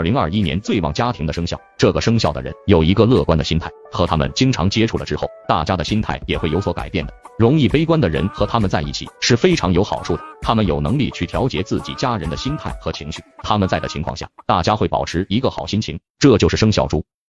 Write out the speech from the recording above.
二零二一年最旺家庭的生肖这个生肖的人有一个乐观的心态和他们经常接触了之后大家的心态也会有所改变的。容易悲观的人和他们在一起是非常有好处的他们有能力去调节自己家人的心态和情绪他们在的情况下大家会保持一个好心情这就是生肖猪。